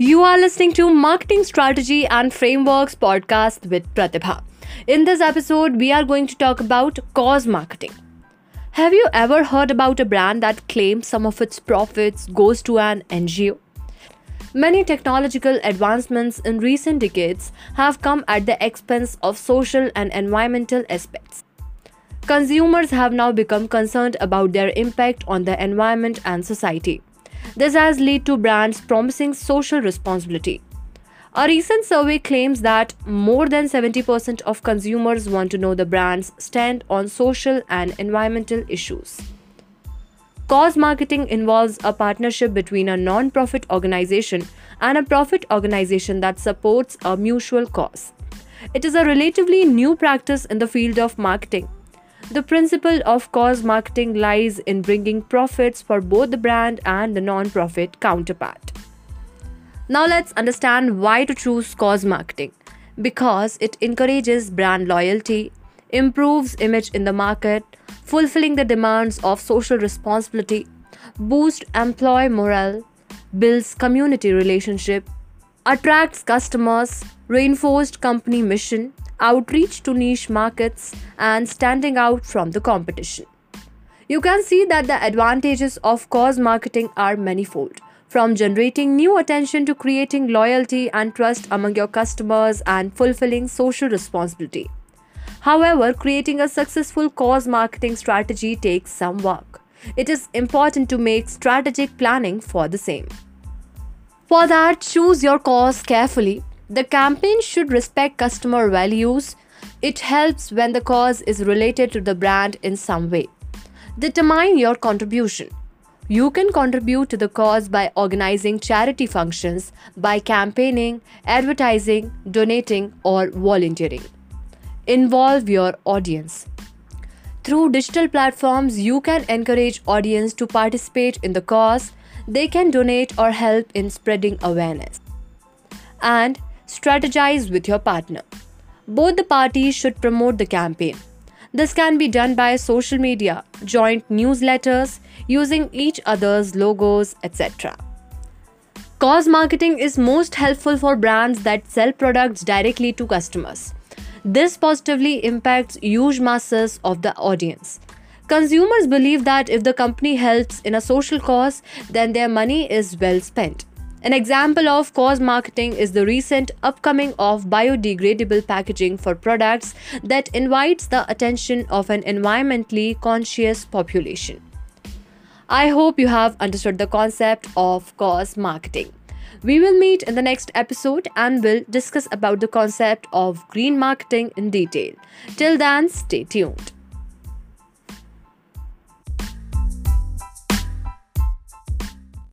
You are listening to Marketing Strategy and Frameworks podcast with Pratibha. In this episode, we are going to talk about cause marketing. Have you ever heard about a brand that claims some of its profits goes to an NGO? Many technological advancements in recent decades have come at the expense of social and environmental aspects. Consumers have now become concerned about their impact on the environment and society. This has led to brands promising social responsibility. A recent survey claims that more than 70% of consumers want to know the brand's stand on social and environmental issues. Cause marketing involves a partnership between a non profit organization and a profit organization that supports a mutual cause. It is a relatively new practice in the field of marketing. The principle of cause marketing lies in bringing profits for both the brand and the non profit counterpart. Now, let's understand why to choose cause marketing. Because it encourages brand loyalty, improves image in the market, fulfilling the demands of social responsibility, boosts employee morale, builds community relationship, attracts customers, reinforced company mission, outreach to niche markets, and standing out from the competition. You can see that the advantages of cause marketing are manifold, from generating new attention to creating loyalty and trust among your customers and fulfilling social responsibility. However, creating a successful cause marketing strategy takes some work. It is important to make strategic planning for the same. For that, choose your cause carefully the campaign should respect customer values. It helps when the cause is related to the brand in some way. Determine your contribution. You can contribute to the cause by organizing charity functions, by campaigning, advertising, donating, or volunteering. Involve your audience. Through digital platforms, you can encourage audience to participate in the cause. They can donate or help in spreading awareness. And strategize with your partner. Both the parties should promote the campaign. This can be done by social media, joint newsletters, using each other's logos, etc. Cause marketing is most helpful for brands that sell products directly to customers. This positively impacts huge masses of the audience. Consumers believe that if the company helps in a social cause, then their money is well spent. An example of cause marketing is the recent upcoming of biodegradable packaging for products that invites the attention of an environmentally conscious population. I hope you have understood the concept of cause marketing. We will meet in the next episode and will discuss about the concept of green marketing in detail. Till then, stay tuned.